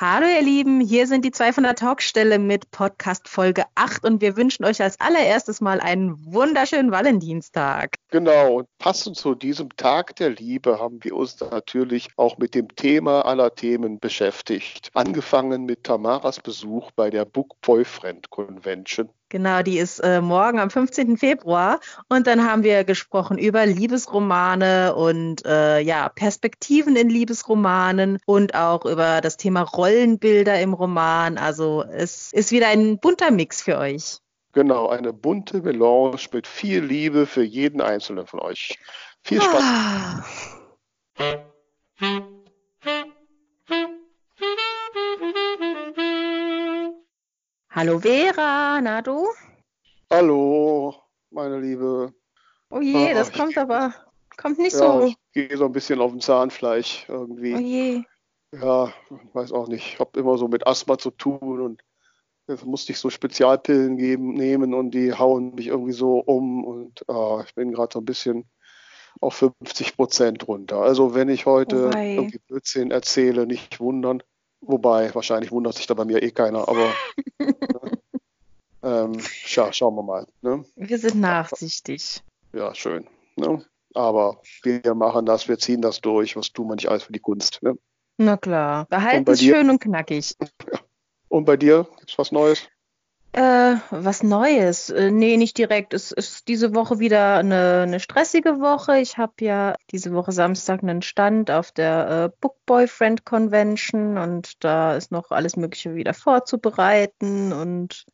Hallo ihr Lieben, hier sind die zwei von der Talkstelle mit Podcast Folge 8 und wir wünschen euch als allererstes mal einen wunderschönen Valentinstag. Genau, und passend zu diesem Tag der Liebe haben wir uns natürlich auch mit dem Thema aller Themen beschäftigt. Angefangen mit Tamaras Besuch bei der Book Boyfriend Convention. Genau, die ist äh, morgen am 15. Februar. Und dann haben wir gesprochen über Liebesromane und äh, ja, Perspektiven in Liebesromanen und auch über das Thema Rollenbilder im Roman. Also es ist wieder ein bunter Mix für euch. Genau, eine bunte Melange mit viel Liebe für jeden Einzelnen von euch. Viel Spaß. Ah. Hallo Vera, na du? Hallo, meine Liebe. Oh je, das kommt aber, kommt nicht ja, so. Ich gehe so ein bisschen auf dem Zahnfleisch irgendwie. Oh je. Ja, weiß auch nicht. Ich habe immer so mit Asthma zu tun und jetzt musste ich so Spezialpillen geben, nehmen und die hauen mich irgendwie so um und ah, ich bin gerade so ein bisschen auf 50 Prozent runter. Also wenn ich heute oh irgendwie Blödsinn erzähle, nicht wundern. Wobei, wahrscheinlich wundert sich da bei mir eh keiner, aber ähm, scha schauen wir mal. Ne? Wir sind nachsichtig. Ja, schön. Ne? Aber wir machen das, wir ziehen das durch. Was tun wir nicht alles für die Kunst? Ne? Na klar, behalten es schön und knackig. Und bei dir? Gibt es was Neues? Äh, was Neues? Äh, nee, nicht direkt. Es ist diese Woche wieder eine, eine stressige Woche. Ich habe ja diese Woche Samstag einen Stand auf der äh, Book Boyfriend Convention und da ist noch alles Mögliche wieder vorzubereiten und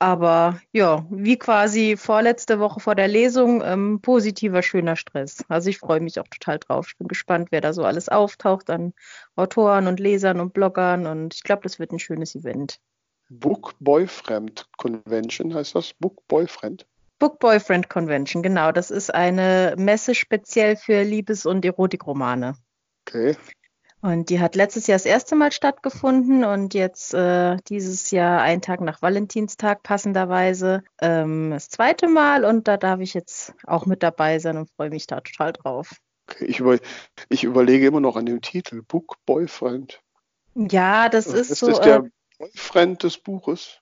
aber ja, wie quasi vorletzte Woche vor der Lesung, ähm, positiver, schöner Stress. Also ich freue mich auch total drauf. Ich bin gespannt, wer da so alles auftaucht an Autoren und Lesern und Bloggern und ich glaube, das wird ein schönes Event. Book Boyfriend Convention heißt das? Book Boyfriend? Book Boyfriend Convention, genau. Das ist eine Messe speziell für Liebes- und Erotikromane. Okay. Und die hat letztes Jahr das erste Mal stattgefunden und jetzt äh, dieses Jahr, einen Tag nach Valentinstag passenderweise, ähm, das zweite Mal. Und da darf ich jetzt auch mit dabei sein und freue mich da total drauf. Okay. Ich, über, ich überlege immer noch an den Titel, Book Boyfriend. Ja, das ist, ist so. Das der äh, Boyfriend des Buches?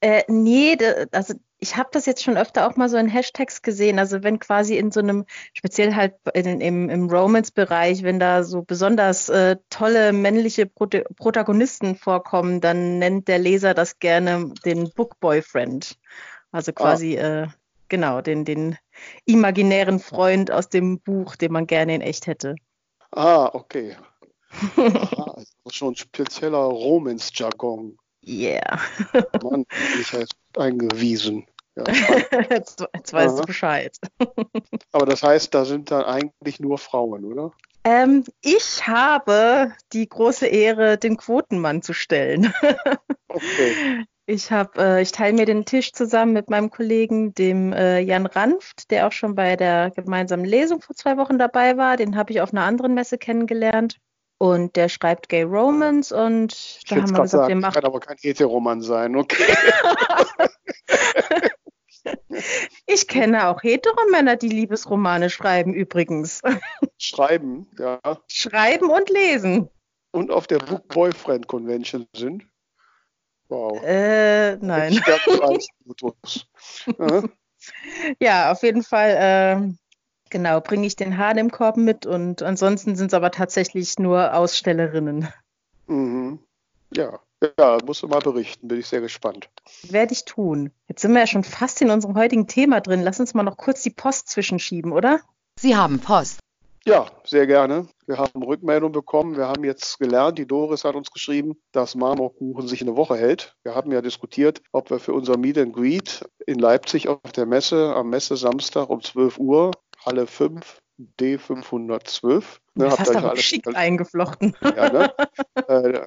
Äh, nee, also ich habe das jetzt schon öfter auch mal so in Hashtags gesehen. Also wenn quasi in so einem, speziell halt in, im, im Romance-Bereich, wenn da so besonders äh, tolle männliche Pro Protagonisten vorkommen, dann nennt der Leser das gerne den Book Boyfriend. Also ah. quasi, ah. äh, genau, den, den imaginären Freund aus dem Buch, den man gerne in echt hätte. Ah, okay. Aha, schon ein spezieller Romance-Jargon. Yeah. Mann, ich halt eingewiesen. Ja, jetzt, jetzt weißt Aha. du Bescheid. Aber das heißt, da sind dann eigentlich nur Frauen, oder? Ähm, ich habe die große Ehre, den Quotenmann zu stellen. okay. Ich habe, äh, ich teile mir den Tisch zusammen mit meinem Kollegen, dem äh, Jan Ranft, der auch schon bei der gemeinsamen Lesung vor zwei Wochen dabei war. Den habe ich auf einer anderen Messe kennengelernt. Und der schreibt Gay Romans und ich da haben wir gesagt, sagen, wir machen. Kann aber kein Heteroman sein, okay. ich kenne auch Heteromänner, die Liebesromane schreiben übrigens. Schreiben, ja. Schreiben und lesen. Und auf der Book Boyfriend Convention sind? Wow. Äh, nein. ja, auf jeden Fall. Äh, Genau, bringe ich den Hahn im Korb mit und ansonsten sind es aber tatsächlich nur Ausstellerinnen. Mhm. Ja, ja, musst du mal berichten, bin ich sehr gespannt. Werde ich tun. Jetzt sind wir ja schon fast in unserem heutigen Thema drin. Lass uns mal noch kurz die Post zwischenschieben, oder? Sie haben Post. Ja, sehr gerne. Wir haben Rückmeldung bekommen. Wir haben jetzt gelernt, die Doris hat uns geschrieben, dass Marmorkuchen sich eine Woche hält. Wir haben ja diskutiert, ob wir für unser Meet and Greet in Leipzig auf der Messe am Messe Samstag um 12 Uhr Halle 5 D512. Ne, das hast du aber geschickt alle, eingeflochten. Ja, ne? äh,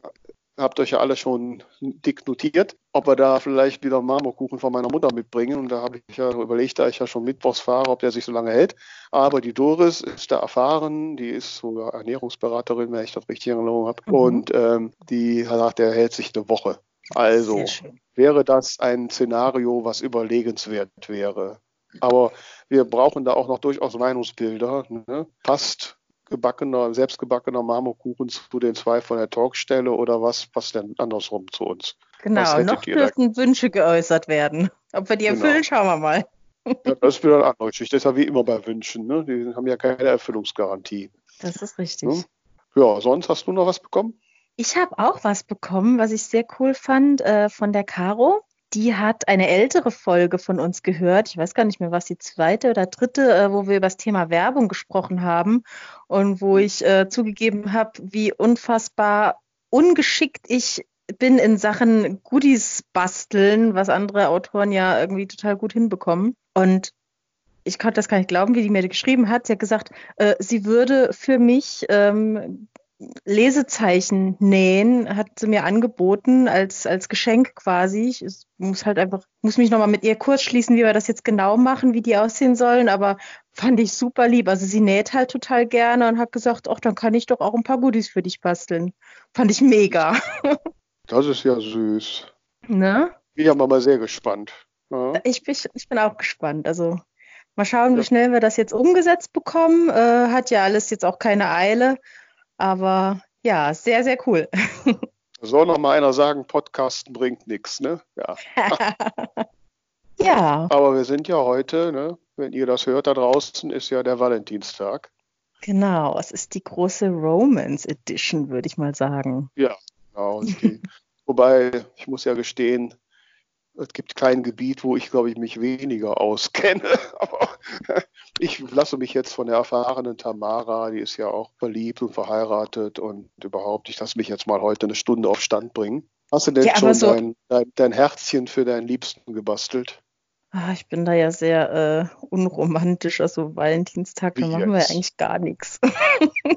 habt euch ja alle schon dick notiert, ob wir da vielleicht wieder Marmorkuchen von meiner Mutter mitbringen. Und da habe ich ja überlegt, da ich ja schon Mittwochs fahre, ob der sich so lange hält. Aber die Doris ist da erfahren, die ist sogar Ernährungsberaterin, wenn ich das richtig in Erinnerung habe. Mhm. Und ähm, die sagt, der hält sich eine Woche. Also wäre das ein Szenario, was überlegenswert wäre. Aber wir brauchen da auch noch durchaus Meinungsbilder. Ne? Passt gebackener, selbstgebackener Marmorkuchen zu den zwei von der Talkstelle oder was passt denn andersrum zu uns? Genau, noch dürfen Wünsche geäußert werden. Ob wir die genau. erfüllen, schauen wir mal. Ja, das ist wieder eine andere Geschichte. Das ist ja wie immer bei Wünschen. Ne? Die haben ja keine Erfüllungsgarantie. Das ist richtig. Ne? Ja, sonst hast du noch was bekommen? Ich habe auch was bekommen, was ich sehr cool fand, äh, von der Caro. Die hat eine ältere Folge von uns gehört. Ich weiß gar nicht mehr, was die zweite oder dritte, äh, wo wir über das Thema Werbung gesprochen haben und wo ich äh, zugegeben habe, wie unfassbar ungeschickt ich bin in Sachen Goodies basteln, was andere Autoren ja irgendwie total gut hinbekommen. Und ich konnte das gar nicht glauben, wie die mir geschrieben hat. Sie hat gesagt, äh, sie würde für mich ähm, Lesezeichen nähen, hat sie mir angeboten als, als Geschenk quasi. Ich muss halt einfach, muss mich nochmal mit ihr kurz schließen, wie wir das jetzt genau machen, wie die aussehen sollen, aber fand ich super lieb. Also sie näht halt total gerne und hat gesagt, ach, dann kann ich doch auch ein paar Goodies für dich basteln. Fand ich mega. Das ist ja süß. Ne? Ich bin mal sehr gespannt. Ja. Ich, bin, ich bin auch gespannt. Also mal schauen, ja. wie schnell wir das jetzt umgesetzt bekommen. Äh, hat ja alles jetzt auch keine Eile. Aber ja, sehr, sehr cool. Soll noch mal einer sagen, Podcasten bringt nichts, ne? Ja. ja. Aber wir sind ja heute, ne? Wenn ihr das hört da draußen, ist ja der Valentinstag. Genau, es ist die große Romance Edition, würde ich mal sagen. Ja, genau. Die, wobei, ich muss ja gestehen, es gibt kein Gebiet, wo ich, glaube ich, mich weniger auskenne. Aber ich lasse mich jetzt von der erfahrenen Tamara, die ist ja auch verliebt und verheiratet und überhaupt, ich lasse mich jetzt mal heute eine Stunde auf Stand bringen. Hast du denn ja, schon so dein, dein, dein, Herzchen für deinen Liebsten gebastelt? Ah, ich bin da ja sehr äh, unromantisch. Also Valentinstag, da machen wir ja eigentlich gar nichts.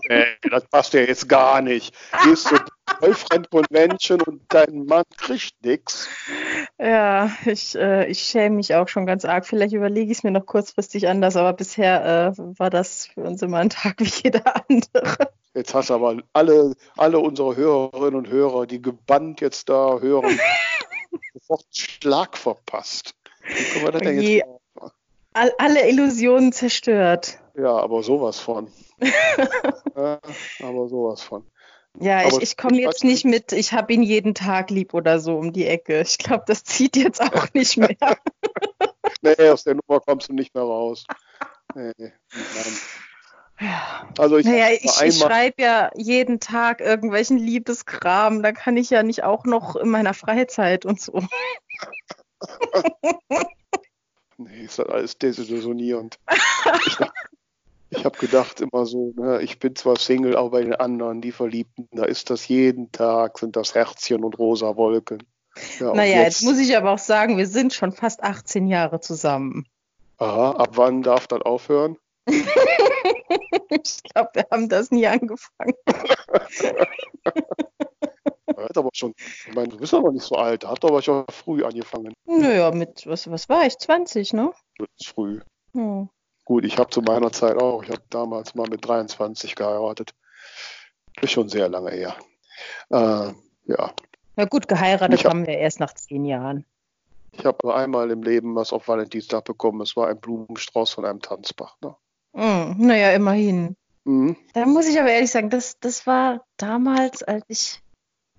Nee, das passt ja jetzt gar nicht. Gehst du Boyfriend von Menschen und dein Mann kriegt nichts. Ja, ich, äh, ich schäme mich auch schon ganz arg. Vielleicht überlege ich es mir noch kurzfristig anders, aber bisher äh, war das für uns immer ein Tag wie jeder andere. Jetzt hast du aber alle, alle unsere Hörerinnen und Hörer, die gebannt jetzt da hören, sofort Schlag verpasst. Wie können wir das denn jetzt All, alle Illusionen zerstört. Ja, aber sowas von. ja, aber sowas von. Ja, ich, ich komme jetzt nicht mit, ich habe ihn jeden Tag lieb oder so um die Ecke. Ich glaube, das zieht jetzt auch nicht mehr. nee, aus der Nummer kommst du nicht mehr raus. Nee, Also ich, naja, ich, ich schreibe ja jeden Tag irgendwelchen Liebeskram. Da kann ich ja nicht auch noch in meiner Freizeit und so. nee, ist das alles desillusionierend. ich, habe gedacht immer so, ne, ich bin zwar Single, aber bei den anderen, die Verliebten, da ist das jeden Tag, sind das Herzchen und rosa Wolken. Ja, naja, jetzt, jetzt muss ich aber auch sagen, wir sind schon fast 18 Jahre zusammen. Aha, ab wann darf das aufhören? ich glaube, wir haben das nie angefangen. hat aber schon, ich meine, du bist aber nicht so alt, hat aber schon früh angefangen. Naja, mit, was, was war ich, 20, ne? Das ist früh. Hm. Gut, ich habe zu meiner Zeit auch, ich habe damals mal mit 23 geheiratet. Ist schon sehr lange her. Äh, ja. Na gut, geheiratet hab, haben wir erst nach zehn Jahren. Ich habe nur einmal im Leben was auf Valentinstag bekommen. Es war ein Blumenstrauß von einem Tanzpartner. Mm, naja, immerhin. Mhm. Da muss ich aber ehrlich sagen, das, das war damals, als ich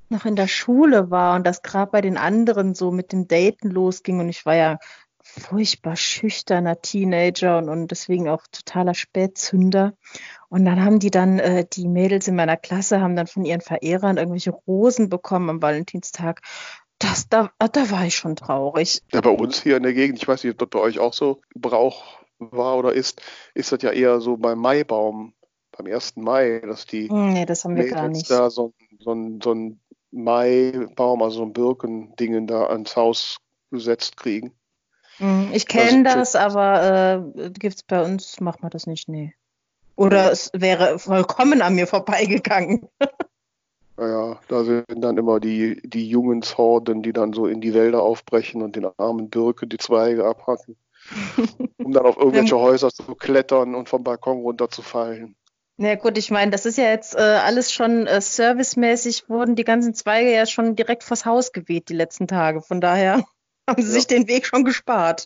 noch in der Schule war und das gerade bei den anderen so mit dem Daten losging und ich war ja furchtbar schüchterner Teenager und, und deswegen auch totaler Spätzünder. Und dann haben die dann, äh, die Mädels in meiner Klasse haben dann von ihren Verehrern irgendwelche Rosen bekommen am Valentinstag. Das, da, da war ich schon traurig. Ja, bei uns hier in der Gegend, ich weiß nicht, ob das bei euch auch so Brauch war oder ist, ist das ja eher so beim Maibaum, beim 1. Mai, dass die hm, nee, das haben wir Mädels gar nicht. da so, so, so ein Maibaum, also so ein Birkendingen da ans Haus gesetzt kriegen. Hm, ich kenne das, aber äh, gibt es bei uns, macht man das nicht, nee. Oder ja. es wäre vollkommen an mir vorbeigegangen. Naja, da sind dann immer die, die Jungenshorden, die dann so in die Wälder aufbrechen und den armen Birke die Zweige abhacken, um dann auf irgendwelche Häuser zu klettern und vom Balkon runterzufallen. Na gut, ich meine, das ist ja jetzt äh, alles schon äh, servicemäßig, wurden die ganzen Zweige ja schon direkt vors Haus geweht die letzten Tage. Von daher haben sie ja. sich den Weg schon gespart.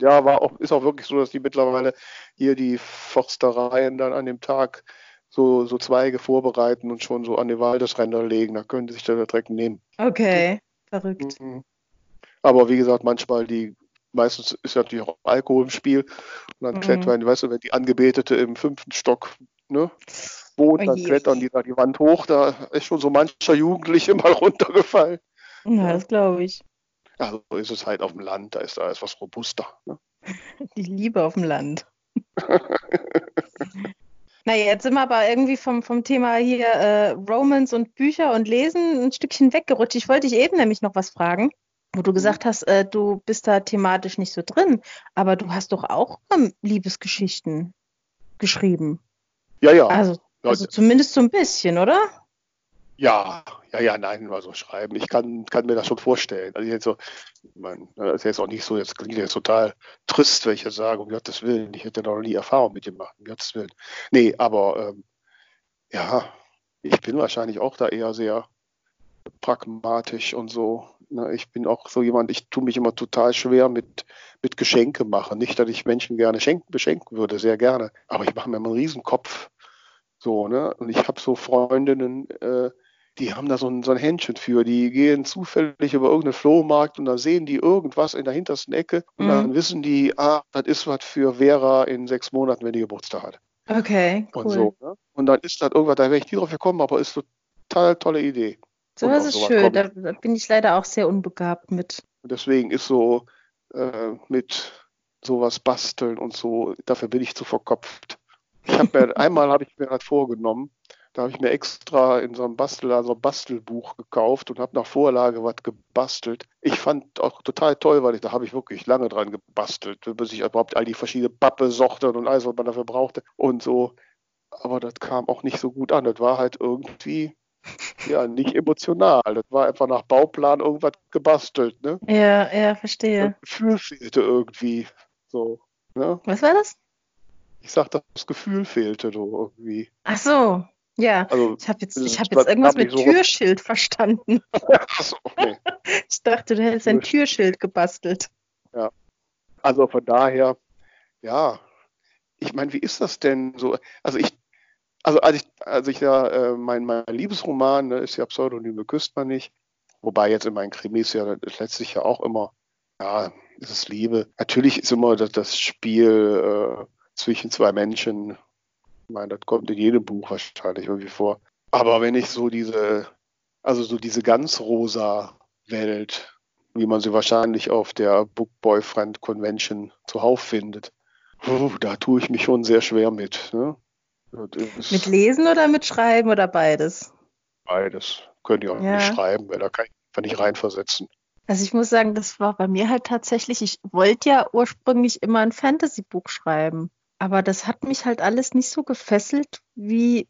Ja, war auch, ist auch wirklich so, dass die mittlerweile hier die Forstereien dann an dem Tag so, so Zweige vorbereiten und schon so an die Waldesränder legen. Da können die sich da direkt nehmen. Okay, verrückt. Mhm. Aber wie gesagt, manchmal die, meistens ist natürlich auch Alkohol im Spiel. Und dann mhm. klettern, weißt du, wenn die Angebetete im fünften Stock ne, wohnt, oh dann klettern die da die Wand hoch. Da ist schon so mancher Jugendliche mal runtergefallen. Ja, das glaube ich. Ja, so ist es halt auf dem Land, da ist da was robuster. Ne? Die Liebe auf dem Land. naja, jetzt sind wir aber irgendwie vom, vom Thema hier äh, Romans und Bücher und Lesen ein Stückchen weggerutscht. Ich wollte dich eben nämlich noch was fragen, wo du mhm. gesagt hast, äh, du bist da thematisch nicht so drin, aber du hast doch auch ähm, Liebesgeschichten geschrieben. Ja, ja. Also, also zumindest so ein bisschen, oder? Ja, ja, ja, nein, also schreiben. Ich kann, kann mir das schon vorstellen. Also jetzt so, ich meine, das ist jetzt auch nicht so, jetzt klingt jetzt total trist, wenn ich sage, um Gottes Willen, ich hätte noch nie Erfahrung mit dem gemacht, um Gottes Willen. Nee, aber ähm, ja, ich bin wahrscheinlich auch da eher sehr pragmatisch und so. Ne? Ich bin auch so jemand, ich tue mich immer total schwer mit, mit Geschenke machen. Nicht, dass ich Menschen gerne schenken, beschenken würde, sehr gerne. Aber ich mache mir immer einen Riesenkopf. So, ne? Und ich habe so Freundinnen, äh, die haben da so ein, so ein Händchen für. Die gehen zufällig über irgendeinen Flohmarkt und da sehen die irgendwas in der hintersten Ecke und mhm. dann wissen die, ah, das ist was für Vera in sechs Monaten, wenn die Geburtstag hat. Okay, cool. Und, so, ne? und dann ist das irgendwas, da wäre ich nie drauf gekommen, aber ist total tolle Idee. So was ist schön, da, da, bin ich leider auch sehr unbegabt mit. Und deswegen ist so äh, mit sowas basteln und so, dafür bin ich zu verkopft. Ich habe mir, einmal habe ich mir halt vorgenommen, da habe ich mir extra in so einem Bastel, so ein Bastelbuch gekauft und habe nach Vorlage was gebastelt. Ich fand auch total toll, weil ich, da habe ich wirklich lange dran gebastelt, bis ich überhaupt all die verschiedenen Pappe-Sorten und alles, was man dafür brauchte und so. Aber das kam auch nicht so gut an. Das war halt irgendwie ja, nicht emotional. Das war einfach nach Bauplan irgendwas gebastelt, ne? Ja, ja, verstehe. Das Gefühl fehlte irgendwie. So, ne? Was war das? Ich sag, das Gefühl fehlte so irgendwie. Ach so. Ja, also, ich habe jetzt, ich hab jetzt irgendwas mit so Türschild verstanden. Achso, okay. ich dachte, du hättest ein Türschild gebastelt. Ja, also von daher, ja, ich meine, wie ist das denn so? Also ich, also als ich, als ich ja, äh, mein, mein Liebesroman ne, ist ja Pseudonyme küsst man nicht, wobei jetzt in meinen Krimis ja das letztlich ja auch immer, ja, ist es Liebe. Natürlich ist immer das, das Spiel äh, zwischen zwei Menschen ich meine, das kommt in jedem Buch wahrscheinlich irgendwie vor. Aber wenn ich so diese, also so diese ganz rosa Welt, wie man sie wahrscheinlich auf der Book Boyfriend Convention zuhauf findet, da tue ich mich schon sehr schwer mit. Ne? Mit Lesen oder mit Schreiben oder beides? Beides. Könnt ihr auch ja. nicht schreiben, weil da kann ich einfach nicht reinversetzen. Also ich muss sagen, das war bei mir halt tatsächlich, ich wollte ja ursprünglich immer ein Fantasy-Buch schreiben. Aber das hat mich halt alles nicht so gefesselt, wie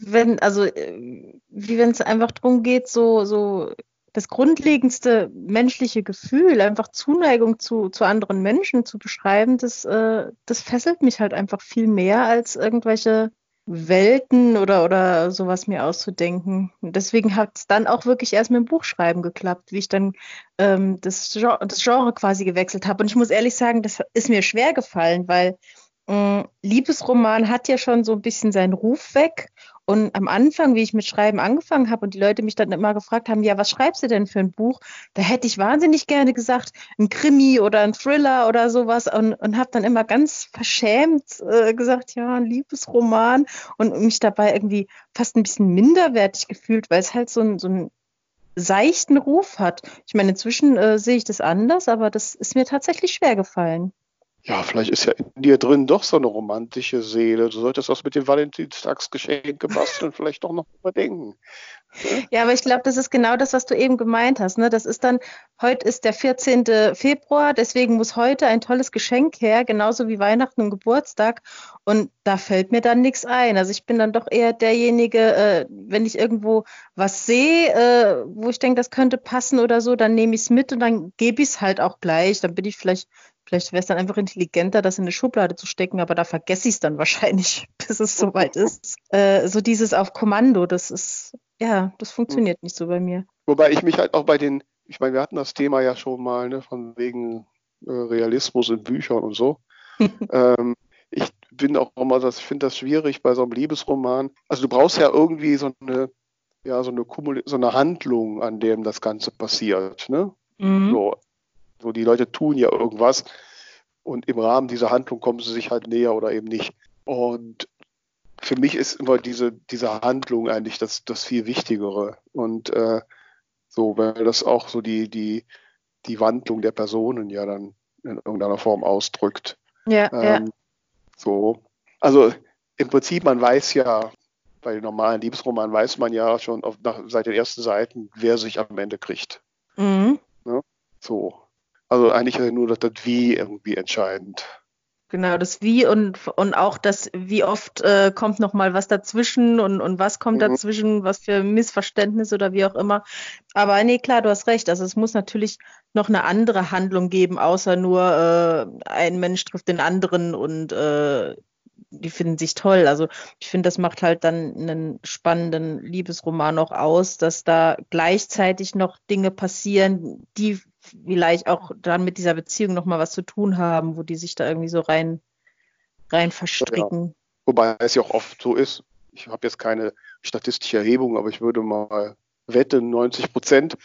wenn, also äh, wie wenn es einfach darum geht, so, so das grundlegendste menschliche Gefühl, einfach Zuneigung zu, zu anderen Menschen zu beschreiben, das, äh, das fesselt mich halt einfach viel mehr als irgendwelche Welten oder, oder sowas mir auszudenken. Und deswegen hat es dann auch wirklich erst mit dem Buchschreiben geklappt, wie ich dann ähm, das, Genre, das Genre quasi gewechselt habe. Und ich muss ehrlich sagen, das ist mir schwer gefallen, weil Liebesroman hat ja schon so ein bisschen seinen Ruf weg. Und am Anfang, wie ich mit Schreiben angefangen habe und die Leute mich dann immer gefragt haben, ja, was schreibst du denn für ein Buch? Da hätte ich wahnsinnig gerne gesagt, ein Krimi oder ein Thriller oder sowas und, und habe dann immer ganz verschämt äh, gesagt, ja, ein Liebesroman und mich dabei irgendwie fast ein bisschen minderwertig gefühlt, weil es halt so ein, so ein seichten Ruf hat. Ich meine, inzwischen äh, sehe ich das anders, aber das ist mir tatsächlich schwer gefallen ja, vielleicht ist ja in dir drin doch so eine romantische Seele. Du solltest das mit dem Valentinstagsgeschenk basteln vielleicht doch noch überdenken. Ja, aber ich glaube, das ist genau das, was du eben gemeint hast. Ne? Das ist dann, heute ist der 14. Februar, deswegen muss heute ein tolles Geschenk her, genauso wie Weihnachten und Geburtstag. Und da fällt mir dann nichts ein. Also ich bin dann doch eher derjenige, äh, wenn ich irgendwo was sehe, äh, wo ich denke, das könnte passen oder so, dann nehme ich es mit und dann gebe ich es halt auch gleich. Dann bin ich vielleicht Vielleicht wäre es dann einfach intelligenter, das in eine Schublade zu stecken, aber da vergesse ich es dann wahrscheinlich, bis es soweit ist. Äh, so dieses auf Kommando, das ist, ja, das funktioniert nicht so bei mir. Wobei ich mich halt auch bei den, ich meine, wir hatten das Thema ja schon mal, ne, von wegen äh, Realismus in Büchern und so. ähm, ich bin auch immer, das, ich finde das schwierig bei so einem Liebesroman. Also du brauchst ja irgendwie so eine, ja, so eine, Kumul so eine Handlung, an dem das Ganze passiert. Ne? Mhm. So, so, die Leute tun ja irgendwas und im Rahmen dieser Handlung kommen sie sich halt näher oder eben nicht. Und für mich ist immer diese, diese Handlung eigentlich das, das viel Wichtigere. Und äh, so, weil das auch so die, die, die Wandlung der Personen ja dann in irgendeiner Form ausdrückt. Ja, ähm, ja. So. Also im Prinzip, man weiß ja, bei den normalen Liebesromanen weiß man ja schon auf, nach, seit den ersten Seiten, wer sich am Ende kriegt. Mhm. Ja? So. Also eigentlich ist nur das, das Wie irgendwie entscheidend. Genau, das Wie und, und auch das, wie oft äh, kommt noch mal was dazwischen und, und was kommt mhm. dazwischen, was für Missverständnis oder wie auch immer. Aber nee, klar, du hast recht. Also es muss natürlich noch eine andere Handlung geben, außer nur äh, ein Mensch trifft den anderen und äh, die finden sich toll. Also ich finde, das macht halt dann einen spannenden Liebesroman auch aus, dass da gleichzeitig noch Dinge passieren, die vielleicht auch dann mit dieser Beziehung nochmal was zu tun haben, wo die sich da irgendwie so rein, rein verstricken. Ja. Wobei es ja auch oft so ist, ich habe jetzt keine statistische Erhebung, aber ich würde mal wetten, 90 Prozent,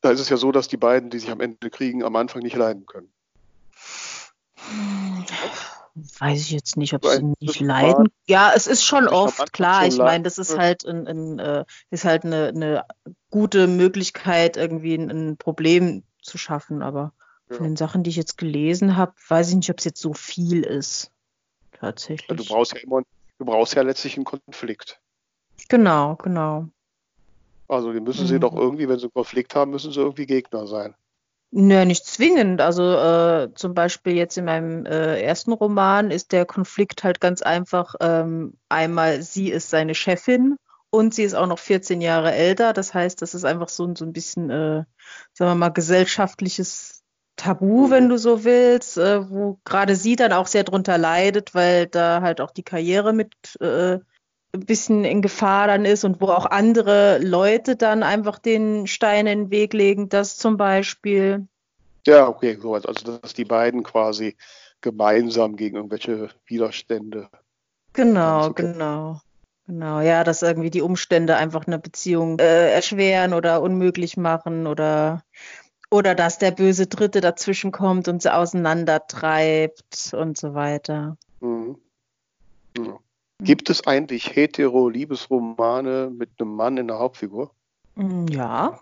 da ist es ja so, dass die beiden, die sich am Ende kriegen, am Anfang nicht leiden können. Weiß ich jetzt nicht, ob sie nicht leiden. Ja, es ist schon oft, klar. Ich meine, das ist halt, ein, ein, äh, ist halt eine, eine gute Möglichkeit, irgendwie ein, ein Problem zu schaffen. Aber ja. von den Sachen, die ich jetzt gelesen habe, weiß ich nicht, ob es jetzt so viel ist. Tatsächlich. du brauchst ja immer, du brauchst ja letztlich einen Konflikt. Genau, genau. Also die müssen mhm. sie doch irgendwie, wenn sie einen Konflikt haben, müssen sie irgendwie Gegner sein. Nö, nicht zwingend. Also äh, zum Beispiel jetzt in meinem äh, ersten Roman ist der Konflikt halt ganz einfach. Ähm, einmal, sie ist seine Chefin und sie ist auch noch 14 Jahre älter. Das heißt, das ist einfach so, so ein bisschen, äh, sagen wir mal, gesellschaftliches Tabu, mhm. wenn du so willst, äh, wo gerade sie dann auch sehr drunter leidet, weil da halt auch die Karriere mit äh, ein bisschen in Gefahr dann ist und wo auch andere Leute dann einfach den Stein in den Weg legen, das zum Beispiel. Ja, okay, so also dass die beiden quasi gemeinsam gegen irgendwelche Widerstände. Genau, genau. Genau, ja, dass irgendwie die Umstände einfach eine Beziehung äh, erschweren oder unmöglich machen oder oder dass der böse Dritte dazwischen kommt und sie auseinandertreibt und so weiter. Mhm. Ja. Gibt es eigentlich hetero-Liebesromane mit einem Mann in der Hauptfigur? Mm, ja,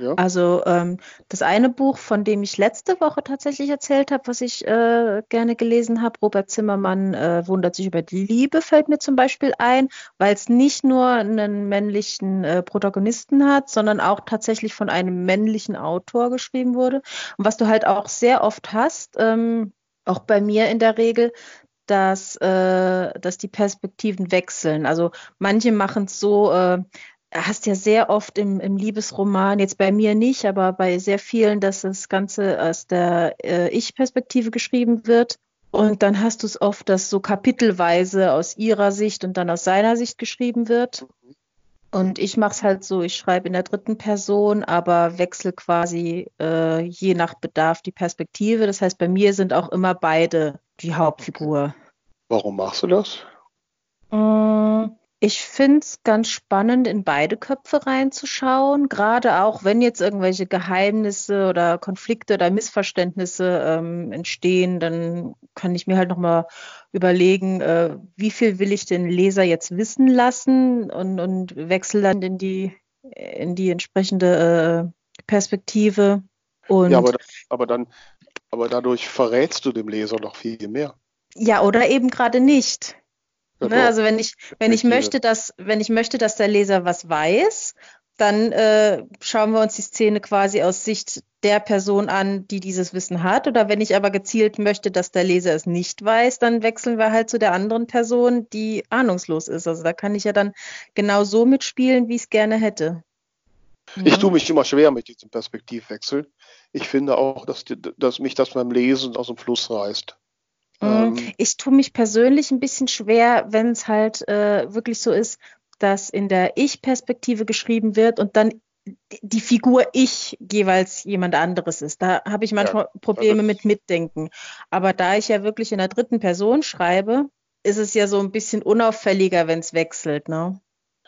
ja. Also ähm, das eine Buch, von dem ich letzte Woche tatsächlich erzählt habe, was ich äh, gerne gelesen habe, Robert Zimmermann äh, wundert sich über die Liebe, fällt mir zum Beispiel ein, weil es nicht nur einen männlichen äh, Protagonisten hat, sondern auch tatsächlich von einem männlichen Autor geschrieben wurde. Und was du halt auch sehr oft hast, ähm, auch bei mir in der Regel, dass, äh, dass die Perspektiven wechseln. Also manche machen es so, äh, hast ja sehr oft im, im Liebesroman, jetzt bei mir nicht, aber bei sehr vielen, dass das Ganze aus der äh, Ich-Perspektive geschrieben wird. Und dann hast du es oft, dass so kapitelweise aus ihrer Sicht und dann aus seiner Sicht geschrieben wird. Und ich mache es halt so, ich schreibe in der dritten Person, aber wechsle quasi äh, je nach Bedarf die Perspektive. Das heißt, bei mir sind auch immer beide die Hauptfigur. Warum machst du das? Mmh ich finde es ganz spannend, in beide Köpfe reinzuschauen, gerade auch wenn jetzt irgendwelche Geheimnisse oder Konflikte oder Missverständnisse ähm, entstehen, dann kann ich mir halt nochmal überlegen, äh, wie viel will ich den Leser jetzt wissen lassen und, und wechsle dann in die, in die entsprechende äh, Perspektive. Und ja, aber, aber dann, aber dadurch verrätst du dem Leser noch viel mehr. Ja, oder eben gerade nicht. Ne? Also wenn ich, wenn ich möchte, dass, wenn ich möchte, dass der Leser was weiß, dann äh, schauen wir uns die Szene quasi aus Sicht der Person an, die dieses Wissen hat. Oder wenn ich aber gezielt möchte, dass der Leser es nicht weiß, dann wechseln wir halt zu der anderen Person, die ahnungslos ist. Also da kann ich ja dann genau so mitspielen, wie ich es gerne hätte. Ich tue mich immer schwer mit diesem Perspektivwechsel. Ich finde auch, dass, dass mich das beim Lesen aus dem Fluss reißt. Mhm. Ähm, ich tue mich persönlich ein bisschen schwer, wenn es halt äh, wirklich so ist, dass in der Ich-Perspektive geschrieben wird und dann die Figur ich jeweils jemand anderes ist. Da habe ich manchmal ja, Probleme also mit Mitdenken. Aber da ich ja wirklich in der dritten Person schreibe, ist es ja so ein bisschen unauffälliger, wenn es wechselt, ne?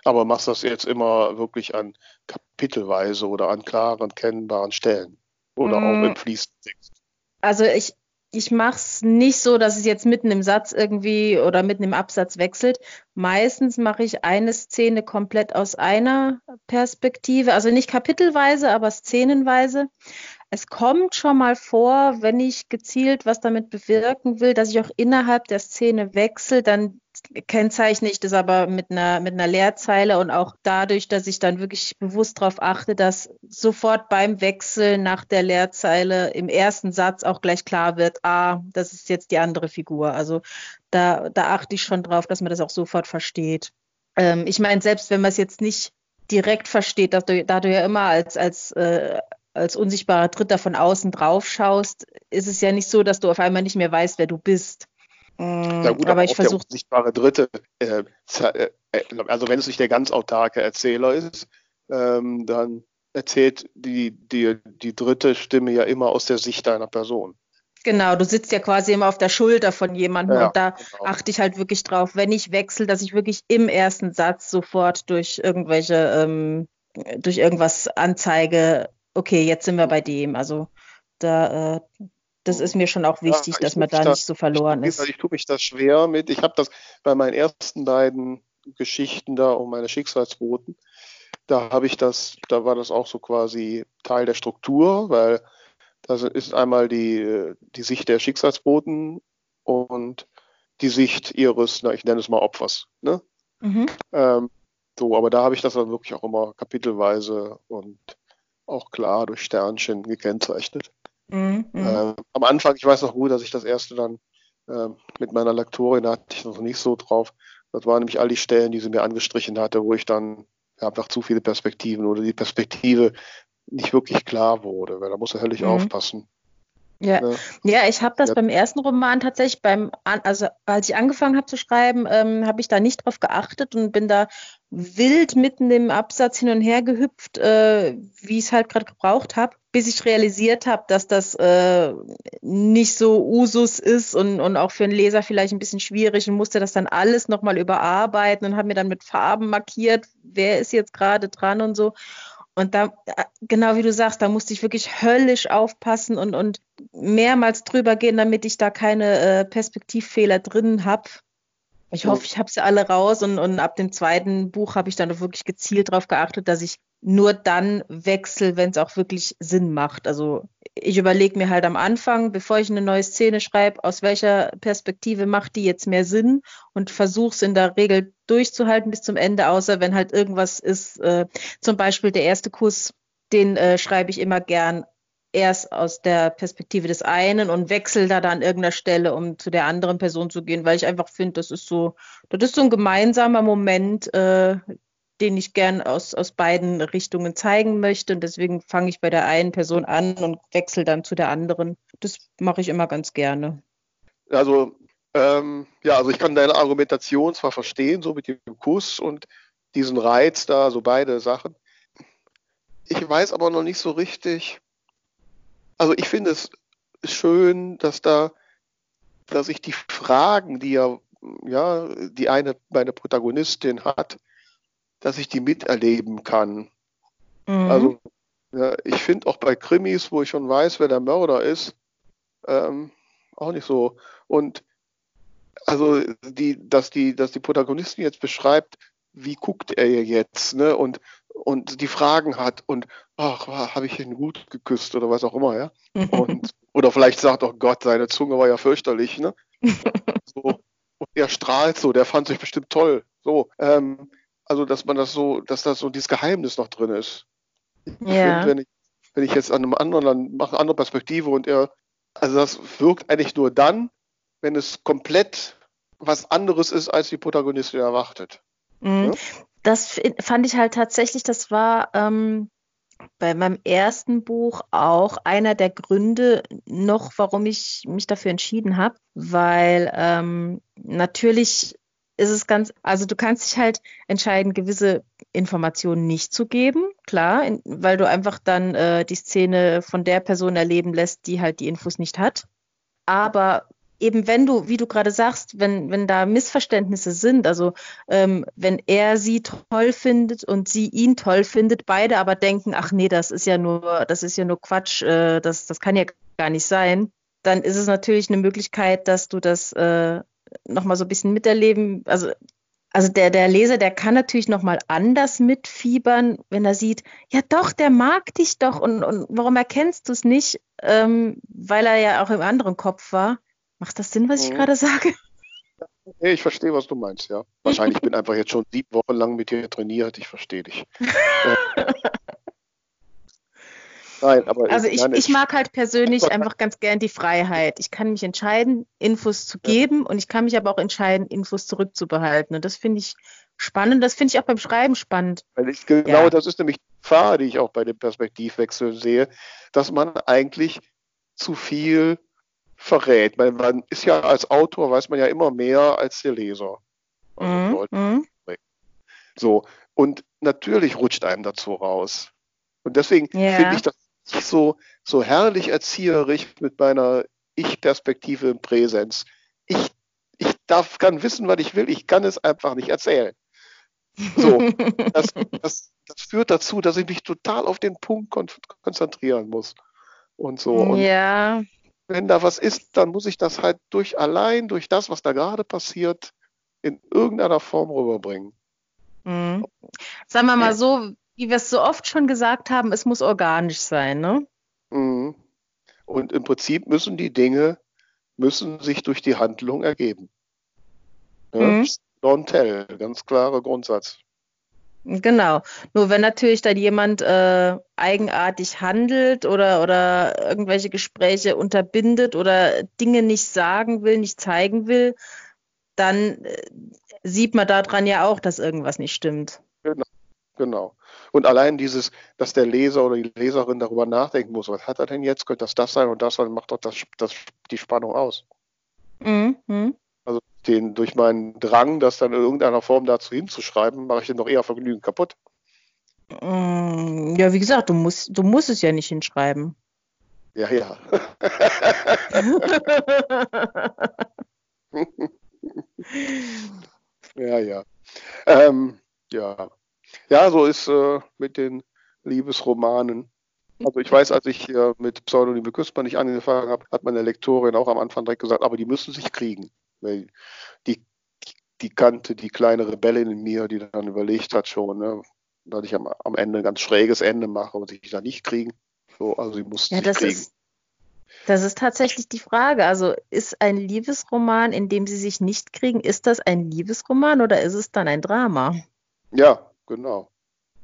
Aber machst du das jetzt immer wirklich an Kapitelweise oder an klaren, kennbaren Stellen? Oder mm. auch im Fließtext? Also ich, ich mache es nicht so, dass es jetzt mitten im Satz irgendwie oder mitten im Absatz wechselt. Meistens mache ich eine Szene komplett aus einer Perspektive, also nicht kapitelweise, aber szenenweise. Es kommt schon mal vor, wenn ich gezielt was damit bewirken will, dass ich auch innerhalb der Szene wechsle, dann kennzeichne ich das aber mit einer, mit einer Leerzeile und auch dadurch, dass ich dann wirklich bewusst darauf achte, dass sofort beim Wechsel nach der Leerzeile im ersten Satz auch gleich klar wird, ah, das ist jetzt die andere Figur. Also da, da achte ich schon drauf, dass man das auch sofort versteht. Ähm, ich meine, selbst wenn man es jetzt nicht direkt versteht, dass du, da du ja immer als, als äh, als unsichtbarer Dritter von außen drauf schaust, ist es ja nicht so, dass du auf einmal nicht mehr weißt, wer du bist. Mm, ja gut, aber, aber ich versuche. Unsichtbare Dritte, äh, äh, also wenn es nicht der ganz autarke Erzähler ist, ähm, dann erzählt die, die, die dritte Stimme ja immer aus der Sicht deiner Person. Genau, du sitzt ja quasi immer auf der Schulter von jemandem ja, und da genau. achte ich halt wirklich drauf, wenn ich wechsle, dass ich wirklich im ersten Satz sofort durch irgendwelche, ähm, durch irgendwas anzeige, okay, jetzt sind wir bei dem. Also da, äh, das ist mir schon auch wichtig, ja, dass man da nicht so verloren ich, ist. Ich tue mich das schwer mit. Ich habe das bei meinen ersten beiden Geschichten da um meine Schicksalsboten. Da habe ich das, da war das auch so quasi Teil der Struktur, weil das ist einmal die, die Sicht der Schicksalsboten und die Sicht ihres, na, ich nenne es mal Opfers. Ne? Mhm. Ähm, so, aber da habe ich das dann wirklich auch immer kapitelweise und auch klar durch Sternchen gekennzeichnet. Mhm, äh, am Anfang, ich weiß noch gut, dass ich das erste dann äh, mit meiner Lektorin, da hatte ich noch nicht so drauf. Das waren nämlich all die Stellen, die sie mir angestrichen hatte, wo ich dann ja, einfach zu viele Perspektiven oder die Perspektive nicht wirklich klar wurde, weil da muss er höllisch mhm. aufpassen. Ja, ja. ich habe das ja. beim ersten Roman tatsächlich beim, also als ich angefangen habe zu schreiben, ähm, habe ich da nicht drauf geachtet und bin da wild mitten im Absatz hin und her gehüpft, äh, wie ich es halt gerade gebraucht habe, bis ich realisiert habe, dass das äh, nicht so Usus ist und, und auch für einen Leser vielleicht ein bisschen schwierig und musste das dann alles nochmal überarbeiten und habe mir dann mit Farben markiert, wer ist jetzt gerade dran und so. Und da, äh, genau wie du sagst, da musste ich wirklich höllisch aufpassen und, und mehrmals drüber gehen, damit ich da keine äh, Perspektivfehler drin habe. Ich hoffe, ich habe sie alle raus und, und ab dem zweiten Buch habe ich dann wirklich gezielt darauf geachtet, dass ich nur dann wechsle, wenn es auch wirklich Sinn macht. Also ich überlege mir halt am Anfang, bevor ich eine neue Szene schreibe, aus welcher Perspektive macht die jetzt mehr Sinn und versuche es in der Regel durchzuhalten bis zum Ende, außer wenn halt irgendwas ist, äh, zum Beispiel der erste Kuss, den äh, schreibe ich immer gern erst aus der Perspektive des einen und wechsle da dann an irgendeiner Stelle, um zu der anderen Person zu gehen, weil ich einfach finde, das ist so, das ist so ein gemeinsamer Moment, äh, den ich gern aus, aus beiden Richtungen zeigen möchte. Und deswegen fange ich bei der einen Person an und wechsle dann zu der anderen. Das mache ich immer ganz gerne. Also, ähm, ja, also ich kann deine Argumentation zwar verstehen, so mit dem Kuss und diesen Reiz da, so beide Sachen. Ich weiß aber noch nicht so richtig. Also ich finde es schön, dass da, dass ich die Fragen, die ja, ja, die eine meine Protagonistin hat, dass ich die miterleben kann. Mhm. Also ja, ich finde auch bei Krimis, wo ich schon weiß, wer der Mörder ist, ähm, auch nicht so. Und also die, dass die, dass die Protagonistin jetzt beschreibt, wie guckt er jetzt, ne? Und und die Fragen hat und ach, habe ich ihn gut geküsst oder was auch immer, ja. Und, oder vielleicht sagt auch Gott, seine Zunge war ja fürchterlich, ne? So. Und er strahlt so, der fand sich bestimmt toll. So, ähm, also dass man das so, dass da so dieses Geheimnis noch drin ist. ja. Find, wenn, ich, wenn ich jetzt an einem anderen, dann mache eine andere Perspektive und er, also das wirkt eigentlich nur dann, wenn es komplett was anderes ist, als die Protagonistin erwartet. Mhm. Ja? Das fand ich halt tatsächlich, das war ähm, bei meinem ersten Buch auch einer der Gründe noch, warum ich mich dafür entschieden habe, weil ähm, natürlich ist es ganz, also du kannst dich halt entscheiden, gewisse Informationen nicht zu geben, klar, in, weil du einfach dann äh, die Szene von der Person erleben lässt, die halt die Infos nicht hat. Aber eben wenn du, wie du gerade sagst, wenn, wenn da Missverständnisse sind, also ähm, wenn er sie toll findet und sie ihn toll findet, beide aber denken, ach nee, das ist ja nur, das ist ja nur Quatsch, äh, das, das kann ja gar nicht sein, dann ist es natürlich eine Möglichkeit, dass du das äh, nochmal so ein bisschen miterleben, also also der, der Leser, der kann natürlich nochmal anders mitfiebern, wenn er sieht, ja doch, der mag dich doch und, und warum erkennst du es nicht? Ähm, weil er ja auch im anderen Kopf war. Macht das Sinn, was ich mhm. gerade sage? Ich verstehe, was du meinst, ja. Wahrscheinlich bin einfach jetzt schon sieben Wochen lang mit dir trainiert, ich verstehe dich. Nein, aber also ich, ich, mag halt persönlich einfach ganz gern die Freiheit. Ich kann mich entscheiden, Infos zu geben ja. und ich kann mich aber auch entscheiden, Infos zurückzubehalten. Und das finde ich spannend. Das finde ich auch beim Schreiben spannend. Weil ich, genau, ja. das ist nämlich die Gefahr, die ich auch bei dem Perspektivwechsel sehe, dass man eigentlich zu viel verrät. Man, man ist ja als Autor, weiß man ja immer mehr als der Leser. Also mhm. mhm. So, und natürlich rutscht einem dazu raus. Und deswegen yeah. finde ich das so, so herrlich erzieherisch mit meiner Ich-Perspektive im Präsens. Ich, ich darf, kann wissen, was ich will, ich kann es einfach nicht erzählen. So, das, das, das führt dazu, dass ich mich total auf den Punkt kon konzentrieren muss. Und so. Und ja. wenn da was ist, dann muss ich das halt durch allein, durch das, was da gerade passiert, in irgendeiner Form rüberbringen. Mhm. Sagen wir mal so, wie wir es so oft schon gesagt haben, es muss organisch sein, ne? Mhm. Und im Prinzip müssen die Dinge, müssen sich durch die Handlung ergeben. Ja? Mhm. Don't tell, ganz klarer Grundsatz. Genau. Nur wenn natürlich dann jemand äh, eigenartig handelt oder, oder irgendwelche Gespräche unterbindet oder Dinge nicht sagen will, nicht zeigen will, dann äh, sieht man daran ja auch, dass irgendwas nicht stimmt. Genau. Und allein dieses, dass der Leser oder die Leserin darüber nachdenken muss, was hat er denn jetzt? Könnte das das sein und das sein, macht doch das, das die Spannung aus. Mhm. Also den, durch meinen Drang, das dann in irgendeiner Form dazu hinzuschreiben, mache ich den doch eher Vergnügen kaputt. Mm, ja, wie gesagt, du musst, du musst es ja nicht hinschreiben. Ja, ja. ja, ja. Ähm, ja. Ja, so ist äh, mit den Liebesromanen. Also ich weiß, als ich äh, mit Pseudonyme Küsper nicht angefangen habe, hat meine Lektorin auch am Anfang direkt gesagt, aber die müssen sich kriegen. Weil die, die kannte die kleine Rebellin in mir, die dann überlegt hat schon, ne, dass ich am, am Ende ein ganz schräges Ende mache und sich da nicht kriegen. So, also sie mussten ja, sich kriegen. Ist, das ist tatsächlich die Frage. Also ist ein Liebesroman, in dem sie sich nicht kriegen, ist das ein Liebesroman oder ist es dann ein Drama? Ja, genau.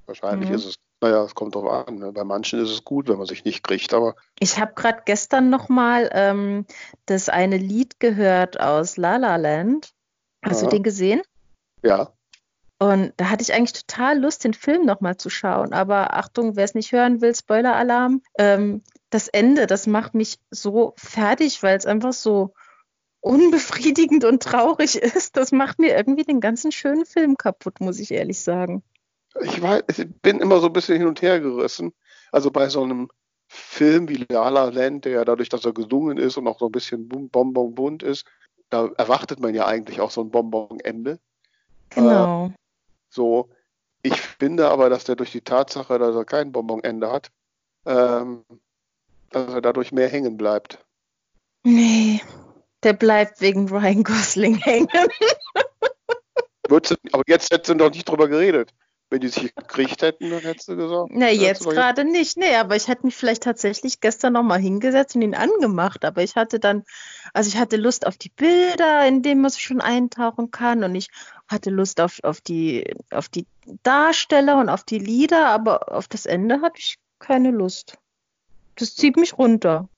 Wahrscheinlich mhm. ist es, naja, es kommt drauf an. Ne? Bei manchen ist es gut, wenn man sich nicht kriegt, aber. Ich habe gerade gestern nochmal ähm, das eine Lied gehört aus La La Land. Hast Aha. du den gesehen? Ja. Und da hatte ich eigentlich total Lust, den Film nochmal zu schauen. Aber Achtung, wer es nicht hören will, Spoiler-Alarm. Ähm, das Ende, das macht mich so fertig, weil es einfach so unbefriedigend und traurig ist. Das macht mir irgendwie den ganzen schönen Film kaputt, muss ich ehrlich sagen ich, weiß, ich bin immer so ein bisschen hin und her gerissen. Also bei so einem Film wie La La Land, der ja dadurch, dass er gesungen ist und auch so ein bisschen bonbon bunt ist, da erwartet man ja eigentlich auch so ein Bonbon-Ende. Genau. Äh, so, ich finde aber, dass der durch die Tatsache, dass er kein Bonbon-Ende hat, ähm, dass er dadurch mehr hängen bleibt. Nee, der bleibt wegen Ryan Gosling hängen. aber jetzt hättest du doch nicht drüber geredet. Wenn die sich gekriegt hätten, dann hättest du gesagt. Na, jetzt gerade nicht. Nee, aber ich hätte mich vielleicht tatsächlich gestern nochmal hingesetzt und ihn angemacht. Aber ich hatte dann, also ich hatte Lust auf die Bilder, in denen man schon eintauchen kann. Und ich hatte Lust auf, auf, die, auf die Darsteller und auf die Lieder. Aber auf das Ende hatte ich keine Lust. Das zieht mich runter.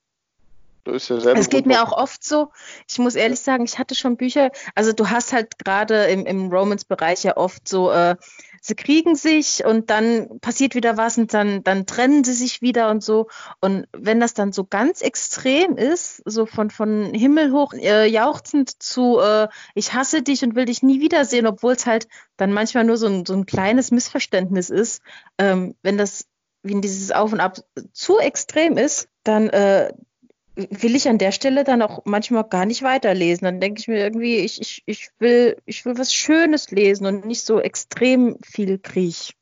Das ja es geht mir auch oft so, ich muss ehrlich sagen, ich hatte schon Bücher, also du hast halt gerade im, im Romance-Bereich ja oft so, äh, sie kriegen sich und dann passiert wieder was und dann, dann trennen sie sich wieder und so. Und wenn das dann so ganz extrem ist, so von, von Himmel hoch äh, jauchzend zu äh, ich hasse dich und will dich nie wiedersehen, obwohl es halt dann manchmal nur so ein, so ein kleines Missverständnis ist, ähm, wenn das, wenn dieses Auf und Ab zu extrem ist, dann äh, will ich an der Stelle dann auch manchmal gar nicht weiterlesen. Dann denke ich mir irgendwie, ich, ich, ich, will, ich will was Schönes lesen und nicht so extrem viel Kriech.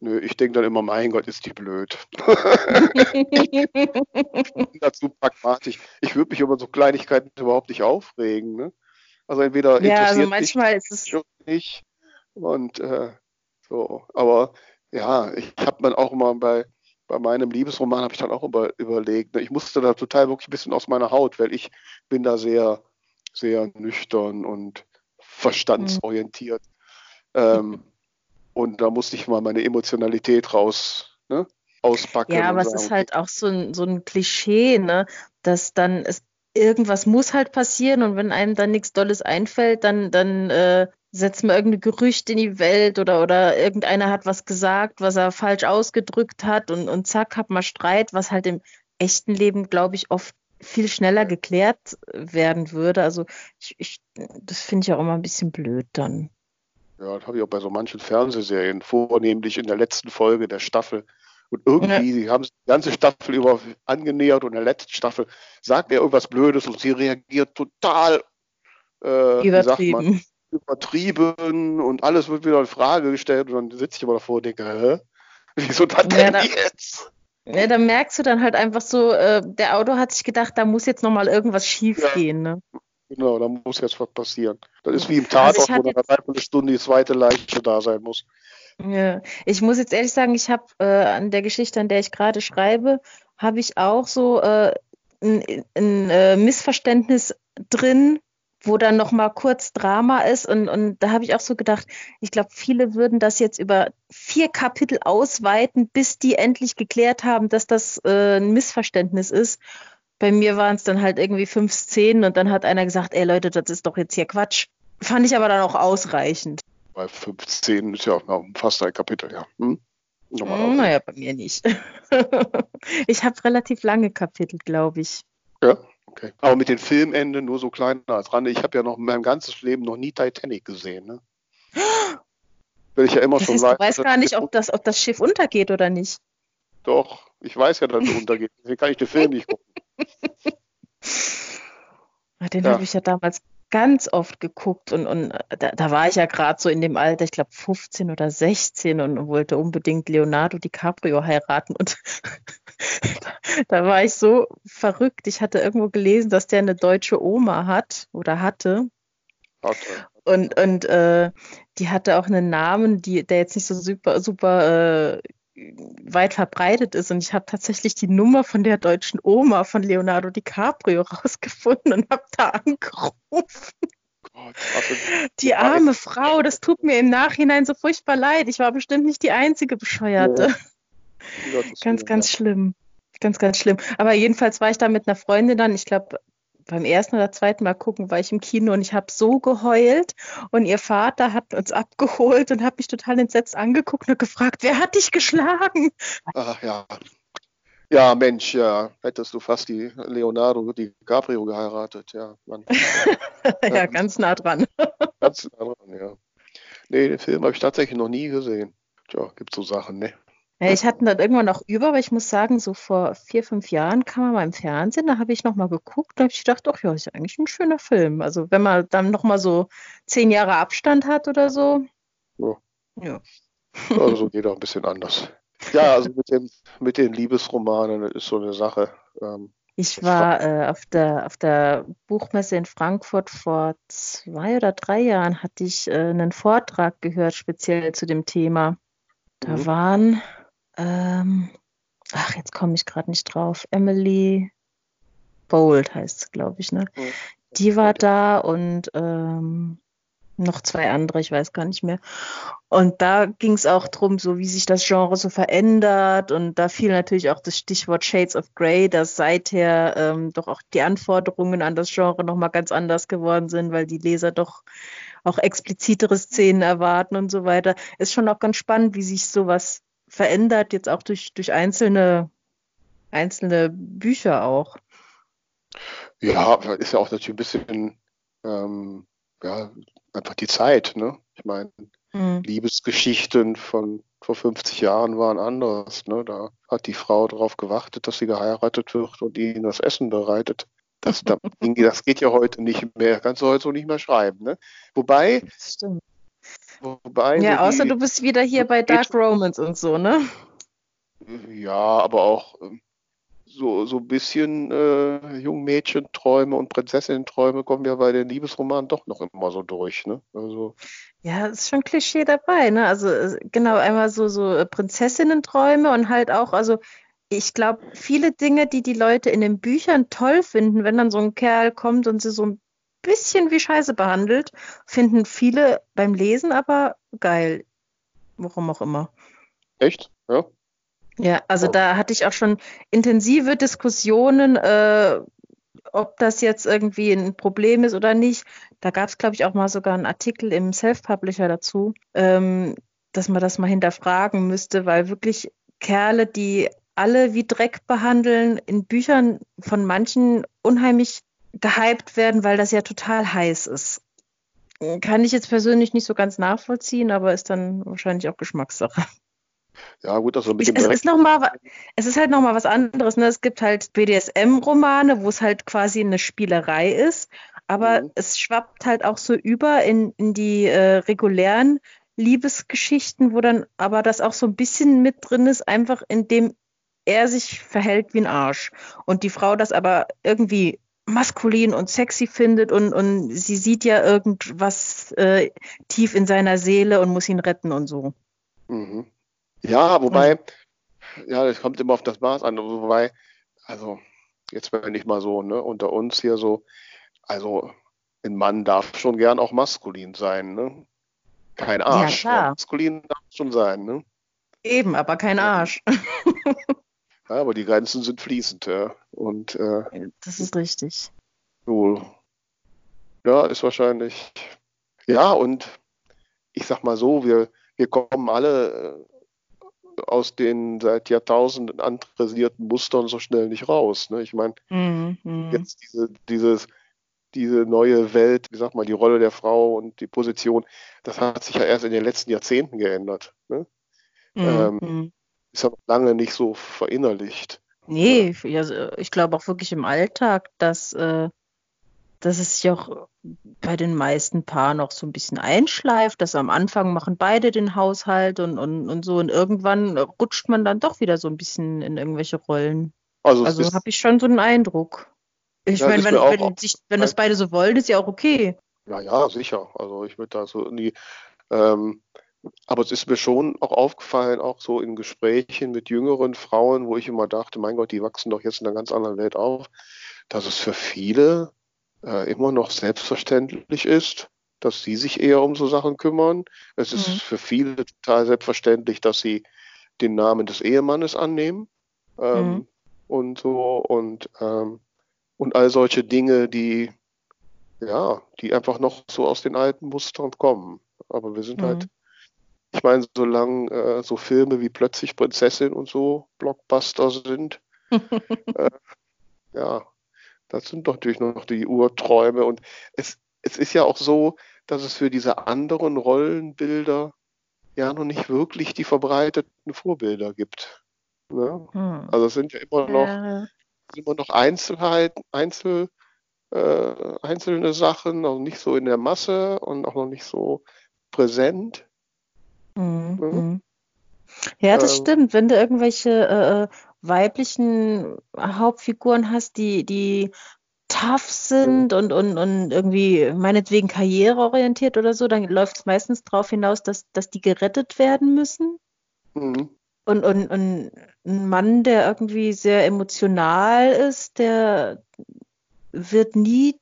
Nö, ich denke dann immer, mein Gott, ist die blöd. dazu pragmatisch. Ich würde mich über so Kleinigkeiten überhaupt nicht aufregen. Ne? Also entweder ja, also manchmal ist es nicht und äh, so. Aber ja, ich habe dann auch immer bei bei meinem Liebesroman habe ich dann auch über, überlegt. Ne? Ich musste da total wirklich ein bisschen aus meiner Haut, weil ich bin da sehr, sehr nüchtern und verstandsorientiert. Mhm. Ähm, und da musste ich mal meine Emotionalität raus, ne, auspacken. Ja, aber es ist halt auch so ein, so ein Klischee, ne, dass dann es irgendwas muss halt passieren und wenn einem dann nichts Dolles einfällt, dann, dann äh, setzt man irgendein Gerücht in die Welt oder, oder irgendeiner hat was gesagt, was er falsch ausgedrückt hat und, und zack, hat man Streit, was halt im echten Leben, glaube ich, oft viel schneller geklärt werden würde. Also ich, ich das finde ich auch immer ein bisschen blöd dann. Ja, das habe ich auch bei so manchen Fernsehserien, vornehmlich in der letzten Folge der Staffel. Und irgendwie ja. haben sie die ganze Staffel über angenähert und in der letzten Staffel sagt er irgendwas Blödes und sie reagiert total äh, übertrieben. Übertrieben und alles wird wieder in Frage gestellt und dann sitze ich immer davor und denke, hä? Wieso das denn ja, jetzt? Ja, da merkst du dann halt einfach so, äh, der Autor hat sich gedacht, da muss jetzt nochmal irgendwas schief ja. gehen. Ne? Genau, da muss jetzt was passieren. Das ist wie im Tatort, also wo nach einer Stunde die zweite Leiche da sein muss. Ja, ich muss jetzt ehrlich sagen, ich habe äh, an der Geschichte, an der ich gerade schreibe, habe ich auch so äh, ein, ein äh, Missverständnis drin, wo dann noch mal kurz Drama ist und, und da habe ich auch so gedacht, ich glaube, viele würden das jetzt über vier Kapitel ausweiten, bis die endlich geklärt haben, dass das äh, ein Missverständnis ist bei mir waren es dann halt irgendwie fünf Szenen und dann hat einer gesagt, ey Leute, das ist doch jetzt hier Quatsch. Fand ich aber dann auch ausreichend. Bei fünf Szenen ist ja auch fast ein Kapitel, ja. Hm naja, bei mir nicht. ich habe relativ lange Kapitel, glaube ich. Ja, okay. Aber mit den Filmenden nur so klein als Rande. Ich habe ja noch in meinem ganzen Leben noch nie Titanic gesehen. Ne? Will ich ja immer das schon heißt, Du weißt gar nicht, ob das, ob das Schiff untergeht oder nicht. Doch, ich weiß ja, dass es untergeht. Deswegen kann ich den Film nicht gucken. Den ja. habe ich ja damals ganz oft geguckt und, und da, da war ich ja gerade so in dem Alter, ich glaube 15 oder 16 und wollte unbedingt Leonardo DiCaprio heiraten und da, war ich so verrückt. Ich hatte irgendwo gelesen, dass der eine deutsche Oma hat oder hatte. hatte. Und, und äh, die hatte auch einen Namen, die, der jetzt nicht so super, super äh, weit verbreitet ist. Und ich habe tatsächlich die Nummer von der deutschen Oma von Leonardo DiCaprio rausgefunden und habe da angerufen. die arme Frau, das tut mir im Nachhinein so furchtbar leid. Ich war bestimmt nicht die einzige Bescheuerte. Ja. ganz, ganz schlimm. Ganz, ganz schlimm. Aber jedenfalls war ich da mit einer Freundin dann, ich glaube, beim ersten oder zweiten Mal gucken war ich im Kino und ich habe so geheult und ihr Vater hat uns abgeholt und hat mich total entsetzt angeguckt und gefragt, wer hat dich geschlagen? Ach ja. Ja, Mensch, ja, hättest du fast die Leonardo die Gabriel geheiratet, ja. ja, ganz nah dran. ganz nah dran, ja. Nee, den Film habe ich tatsächlich noch nie gesehen. Tja, gibt so Sachen, ne? Ja, ich hatte dann irgendwann noch über, aber ich muss sagen, so vor vier, fünf Jahren kam er mal im Fernsehen, da habe ich nochmal geguckt, da habe ich gedacht, ach ja, ist ja eigentlich ein schöner Film. Also wenn man dann nochmal so zehn Jahre Abstand hat oder so. Ja. ja. Also geht auch ein bisschen anders. Ja, also mit, dem, mit den Liebesromanen ist so eine Sache. Ähm, ich war äh, auf, der, auf der Buchmesse in Frankfurt vor zwei oder drei Jahren, hatte ich äh, einen Vortrag gehört, speziell zu dem Thema. Da mhm. waren ähm, ach, jetzt komme ich gerade nicht drauf. Emily Bold heißt es, glaube ich, ne? Mhm. Die war da und ähm, noch zwei andere, ich weiß gar nicht mehr. Und da ging es auch darum, so wie sich das Genre so verändert. Und da fiel natürlich auch das Stichwort Shades of Grey, dass seither ähm, doch auch die Anforderungen an das Genre nochmal ganz anders geworden sind, weil die Leser doch auch explizitere Szenen erwarten und so weiter. Ist schon auch ganz spannend, wie sich sowas verändert, jetzt auch durch, durch einzelne, einzelne Bücher auch. Ja, ist ja auch natürlich ein bisschen, ähm, ja, einfach die Zeit, ne? Ich meine, mhm. Liebesgeschichten von vor 50 Jahren waren anders. Ne? Da hat die Frau darauf gewartet, dass sie geheiratet wird und ihnen das Essen bereitet. Das, das geht ja heute nicht mehr. Kannst du heute so nicht mehr schreiben. Ne? Wobei. Wobei ja, außer die, du bist wieder hier bei Dark Romans und so, ne? Ja, aber auch ähm, so, so ein bisschen äh, Jungmädchenträume und Prinzessinnen-Träume kommen ja bei den Liebesromanen doch noch immer so durch, ne? Also. Ja, ist schon Klischee dabei, ne? Also äh, genau, einmal so, so äh, Prinzessinnen-Träume und halt auch, also ich glaube, viele Dinge, die die Leute in den Büchern toll finden, wenn dann so ein Kerl kommt und sie so ein bisschen wie Scheiße behandelt, finden viele beim Lesen aber geil. Warum auch immer. Echt? Ja. Ja, also da hatte ich auch schon intensive Diskussionen, äh, ob das jetzt irgendwie ein Problem ist oder nicht. Da gab es, glaube ich, auch mal sogar einen Artikel im Self-Publisher dazu, ähm, dass man das mal hinterfragen müsste, weil wirklich Kerle, die alle wie Dreck behandeln, in Büchern von manchen unheimlich gehypt werden, weil das ja total heiß ist. Kann ich jetzt persönlich nicht so ganz nachvollziehen, aber ist dann wahrscheinlich auch Geschmackssache. Ja, gut, also mit dem es, ist noch mal, es ist halt nochmal was anderes. Ne? Es gibt halt BDSM-Romane, wo es halt quasi eine Spielerei ist, aber mhm. es schwappt halt auch so über in, in die äh, regulären Liebesgeschichten, wo dann aber das auch so ein bisschen mit drin ist, einfach indem er sich verhält wie ein Arsch und die Frau das aber irgendwie maskulin und sexy findet und, und sie sieht ja irgendwas äh, tief in seiner Seele und muss ihn retten und so. Mhm. Ja, wobei, ja, das kommt immer auf das Maß an, wobei, also jetzt wenn ich mal so, ne, unter uns hier so, also ein Mann darf schon gern auch maskulin sein, ne? Kein Arsch. Ja, klar. Maskulin darf schon sein, ne? Eben, aber kein Arsch. Ja, aber die Grenzen sind fließend, ja. Und äh, das ist richtig. So, ja, ist wahrscheinlich. Ja, und ich sag mal so, wir, wir kommen alle äh, aus den seit Jahrtausenden antrainierten Mustern so schnell nicht raus. Ne? Ich meine, mm, mm. jetzt diese, dieses, diese neue Welt, wie sag mal, die Rolle der Frau und die Position, das hat sich ja erst in den letzten Jahrzehnten geändert. Ne? Mm, ähm, ist ja noch lange nicht so verinnerlicht. Nee, ja, ich glaube auch wirklich im Alltag, dass, äh, dass es sich auch bei den meisten Paaren noch so ein bisschen einschleift, dass am Anfang machen beide den Haushalt und, und, und so und irgendwann rutscht man dann doch wieder so ein bisschen in irgendwelche Rollen. Also, also habe ich schon so einen Eindruck. Ich ja, meine, wenn, wenn, sich, wenn das beide so wollen, ist ja auch okay. Ja, ja, sicher. Also ich würde da so in die ähm, aber es ist mir schon auch aufgefallen, auch so in Gesprächen mit jüngeren Frauen, wo ich immer dachte, mein Gott, die wachsen doch jetzt in einer ganz anderen Welt auf, dass es für viele äh, immer noch selbstverständlich ist, dass sie sich eher um so Sachen kümmern. Es mhm. ist für viele total selbstverständlich, dass sie den Namen des Ehemannes annehmen ähm, mhm. und so und ähm, und all solche Dinge, die ja, die einfach noch so aus den alten Mustern kommen. Aber wir sind halt mhm. halt ich meine, solange äh, so Filme wie Plötzlich Prinzessin und so Blockbuster sind, äh, ja, das sind doch natürlich noch die Urträume. Und es, es ist ja auch so, dass es für diese anderen Rollenbilder ja noch nicht wirklich die verbreiteten Vorbilder gibt. Ne? Hm. Also es sind ja immer noch, ja. immer noch Einzelheiten, Einzel, äh, einzelne Sachen, noch nicht so in der Masse und auch noch nicht so präsent. Mhm. Mhm. Ja, das ähm, stimmt. Wenn du irgendwelche äh, äh, weiblichen Hauptfiguren hast, die, die tough sind und, und, und irgendwie meinetwegen karriereorientiert oder so, dann läuft es meistens darauf hinaus, dass, dass die gerettet werden müssen. Mhm. Und, und, und ein Mann, der irgendwie sehr emotional ist, der wird nie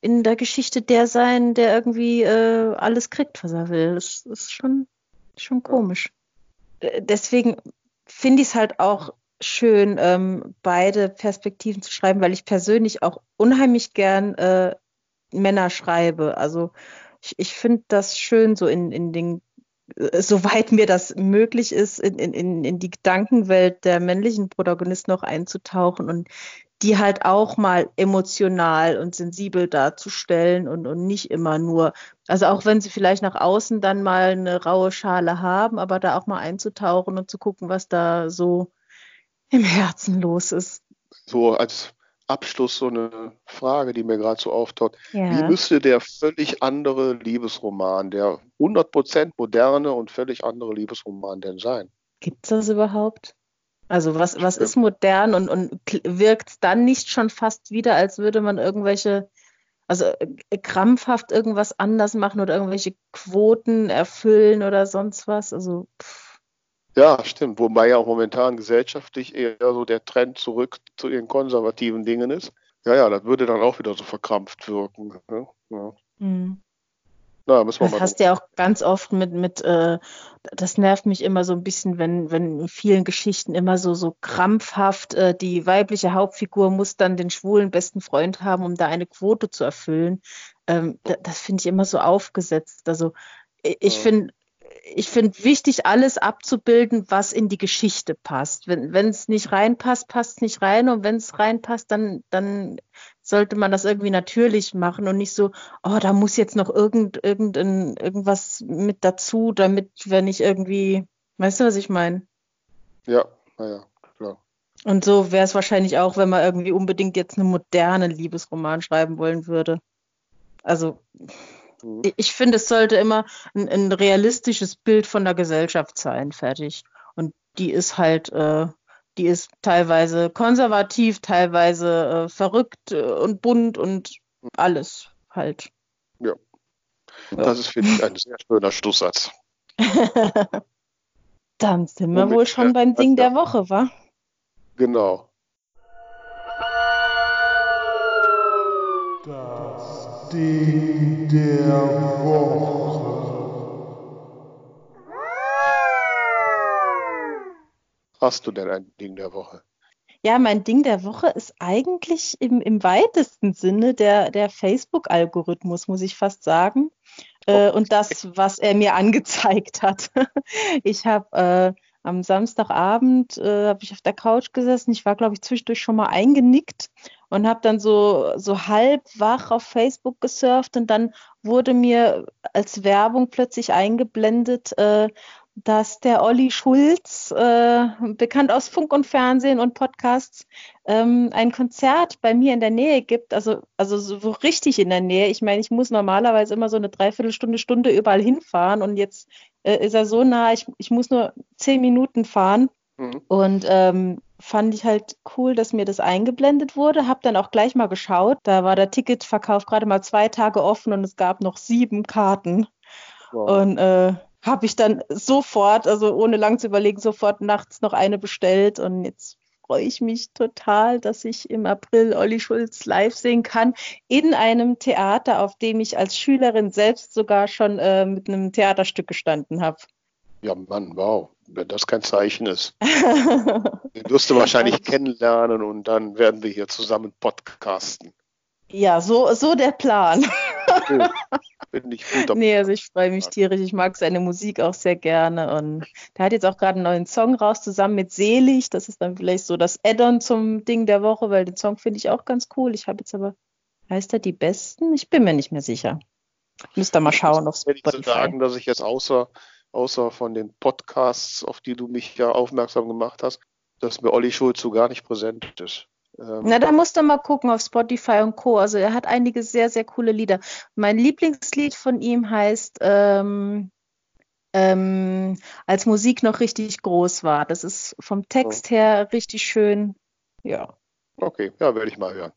in der Geschichte der sein, der irgendwie äh, alles kriegt, was er will. Das ist schon Schon komisch. Äh, deswegen finde ich es halt auch schön, ähm, beide Perspektiven zu schreiben, weil ich persönlich auch unheimlich gern äh, Männer schreibe. Also ich, ich finde das schön, so in, in den äh, soweit mir das möglich ist, in, in, in die Gedankenwelt der männlichen Protagonisten noch einzutauchen und die halt auch mal emotional und sensibel darzustellen und, und nicht immer nur, also auch wenn sie vielleicht nach außen dann mal eine raue Schale haben, aber da auch mal einzutauchen und zu gucken, was da so im Herzen los ist. So als Abschluss so eine Frage, die mir gerade so auftaucht. Ja. Wie müsste der völlig andere Liebesroman, der 100% moderne und völlig andere Liebesroman denn sein? Gibt es das überhaupt? Also was, was ist modern und, und wirkt dann nicht schon fast wieder, als würde man irgendwelche, also äh, krampfhaft irgendwas anders machen oder irgendwelche Quoten erfüllen oder sonst was? Also pff. ja, stimmt. Wobei ja auch momentan gesellschaftlich eher so der Trend zurück zu den konservativen Dingen ist. Ja, ja, das würde dann auch wieder so verkrampft wirken. Ne? Ja. Mhm. Na, müssen wir das mal hast du ja auch ganz oft mit, mit äh, das nervt mich immer so ein bisschen, wenn, wenn in vielen Geschichten immer so, so krampfhaft, äh, die weibliche Hauptfigur muss dann den schwulen besten Freund haben, um da eine Quote zu erfüllen. Ähm, das, das finde ich immer so aufgesetzt. Also ich ja. finde, ich finde wichtig, alles abzubilden, was in die Geschichte passt. Wenn es nicht reinpasst, passt es nicht rein. Und wenn es reinpasst, dann, dann sollte man das irgendwie natürlich machen und nicht so, oh, da muss jetzt noch irgend, irgendein, irgendwas mit dazu, damit wir nicht irgendwie, weißt du, was ich meine? Ja, naja, klar. Und so wäre es wahrscheinlich auch, wenn man irgendwie unbedingt jetzt einen modernen Liebesroman schreiben wollen würde. Also Mhm. Ich finde, es sollte immer ein, ein, realistisches Bild von der Gesellschaft sein, fertig. Und die ist halt, äh, die ist teilweise konservativ, teilweise äh, verrückt äh, und bunt und alles halt. Ja. ja. Das ist, finde ich, ein sehr schöner Schlusssatz. Dann sind wir wohl schon beim Ding der Woche, wa? Genau. Ding der Woche. Hast du denn ein Ding der Woche? Ja, mein Ding der Woche ist eigentlich im, im weitesten Sinne der, der Facebook-Algorithmus, muss ich fast sagen. Äh, und das, was er mir angezeigt hat. ich habe äh, am Samstagabend äh, habe ich auf der Couch gesessen. Ich war, glaube ich, zwischendurch schon mal eingenickt und habe dann so, so halb wach auf Facebook gesurft und dann wurde mir als Werbung plötzlich eingeblendet, äh, dass der Olli Schulz, äh, bekannt aus Funk und Fernsehen und Podcasts, ähm, ein Konzert bei mir in der Nähe gibt, also, also so richtig in der Nähe. Ich meine, ich muss normalerweise immer so eine Dreiviertelstunde, Stunde überall hinfahren und jetzt äh, ist er so nah, ich, ich muss nur zehn Minuten fahren. Mhm. Und ähm, fand ich halt cool, dass mir das eingeblendet wurde. Hab dann auch gleich mal geschaut. Da war der Ticketverkauf gerade mal zwei Tage offen und es gab noch sieben Karten. Wow. Und äh, habe ich dann sofort, also ohne lang zu überlegen, sofort nachts noch eine bestellt. Und jetzt freue ich mich total, dass ich im April Olli Schulz live sehen kann in einem Theater, auf dem ich als Schülerin selbst sogar schon äh, mit einem Theaterstück gestanden habe. Ja, Mann, wow wenn das kein Zeichen ist. Den wirst du wahrscheinlich kennenlernen und dann werden wir hier zusammen podcasten. Ja, so, so der Plan. Bin ich gut Nee, also ich freue mich tierisch. Ich mag seine Musik auch sehr gerne. Und der hat jetzt auch gerade einen neuen Song raus, zusammen mit Selig. Das ist dann vielleicht so das Add-on zum Ding der Woche, weil den Song finde ich auch ganz cool. Ich habe jetzt aber, heißt er die Besten? Ich bin mir nicht mehr sicher. Müsste mal schauen auf Spotify. Ich sagen, dass ich jetzt außer außer von den Podcasts, auf die du mich ja aufmerksam gemacht hast, dass mir Olli Schulz so gar nicht präsent ist. Ähm, Na, da musst du mal gucken auf Spotify und Co. Also er hat einige sehr, sehr coole Lieder. Mein Lieblingslied von ihm heißt ähm, ähm, Als Musik noch richtig groß war. Das ist vom Text oh. her richtig schön. Ja. Okay, ja, werde ich mal hören.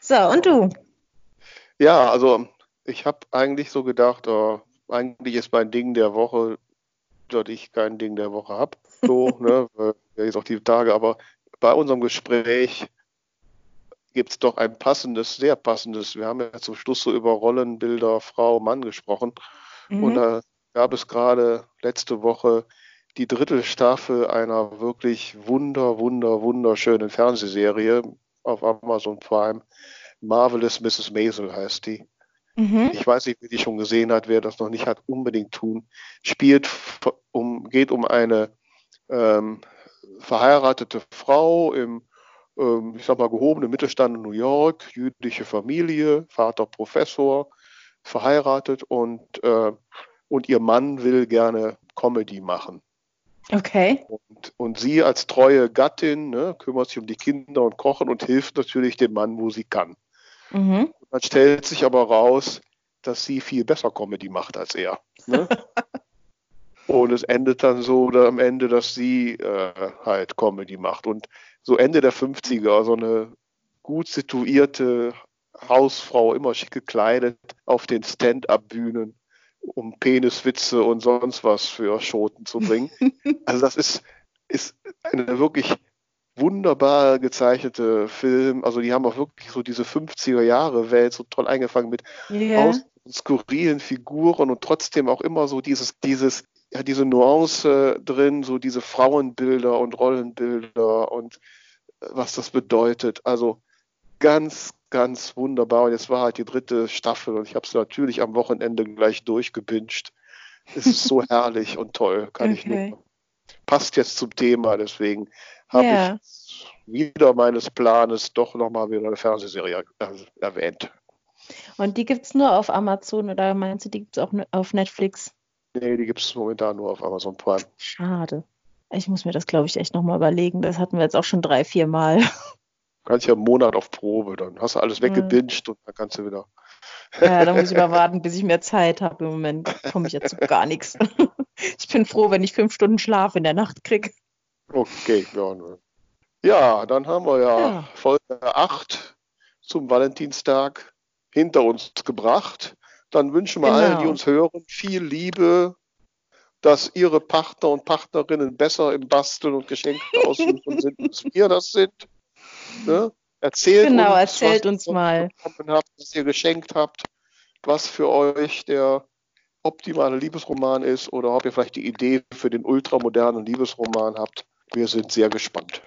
So, und du? Ja, also ich habe eigentlich so gedacht, oh, eigentlich ist mein Ding der Woche dass ich kein Ding der Woche habe. So, ne, jetzt auch die Tage, aber bei unserem Gespräch gibt es doch ein passendes, sehr passendes. Wir haben ja zum Schluss so über Rollenbilder Frau, Mann gesprochen. Mhm. Und da gab es gerade letzte Woche die dritte Staffel einer wirklich wunder, wunder, wunderschönen Fernsehserie auf Amazon Prime. Marvelous Mrs. Maisel heißt die. Mhm. Ich weiß nicht, wer die schon gesehen hat, wer das noch nicht hat, unbedingt tun. Spielt um, geht um eine ähm, verheiratete Frau im, ich sag mal, gehobenen Mittelstand in New York, jüdische Familie, Vater Professor, verheiratet und, äh, und ihr Mann will gerne Comedy machen. Okay. Und, und sie als treue Gattin ne, kümmert sich um die Kinder und kochen und hilft natürlich dem Mann, wo sie kann. Mhm. Dann stellt sich aber raus, dass sie viel besser Comedy macht als er. Ne? und es endet dann so am Ende, dass sie äh, halt Comedy macht. Und so Ende der 50er, so eine gut situierte Hausfrau, immer schick gekleidet, auf den Stand-up-Bühnen, um Peniswitze und sonst was für Schoten zu bringen. also das ist, ist eine wirklich wunderbar gezeichnete Film. Also die haben auch wirklich so diese 50er Jahre Welt so toll eingefangen mit yeah. aus skurrilen Figuren und trotzdem auch immer so dieses, dieses, ja, diese Nuance drin, so diese Frauenbilder und Rollenbilder und äh, was das bedeutet. Also ganz, ganz wunderbar. Und jetzt war halt die dritte Staffel und ich habe es natürlich am Wochenende gleich durchgebinscht. Es ist so herrlich und toll, kann okay. ich nur. Passt jetzt zum Thema, deswegen habe yeah. ich wieder meines Planes doch nochmal wieder eine Fernsehserie erwähnt. Und die gibt es nur auf Amazon oder meinst du, die gibt es auch auf Netflix? Nee, die gibt es momentan nur auf Amazon Prime. Schade. Ich muss mir das, glaube ich, echt nochmal überlegen. Das hatten wir jetzt auch schon drei, vier Mal. kannst ja einen Monat auf Probe, dann hast du alles weggebinged und dann kannst du wieder. Ja, dann muss ich mal warten, bis ich mehr Zeit habe. Im Moment komme ich ja zu gar nichts. Ich bin froh, wenn ich fünf Stunden Schlaf in der Nacht kriege. Okay, ja. Ne. Ja, dann haben wir ja, ja. Folge 8 zum Valentinstag hinter uns gebracht. Dann wünschen wir genau. allen, die uns hören, viel Liebe, dass ihre Partner und Partnerinnen besser im Basteln und Geschenke aussuchen sind, als wir das sind. Ne? Erzählt genau, uns, erzählt was uns mal. Habt, was ihr geschenkt habt, was für euch der optimale Liebesroman ist oder ob ihr vielleicht die Idee für den ultramodernen Liebesroman habt. Wir sind sehr gespannt.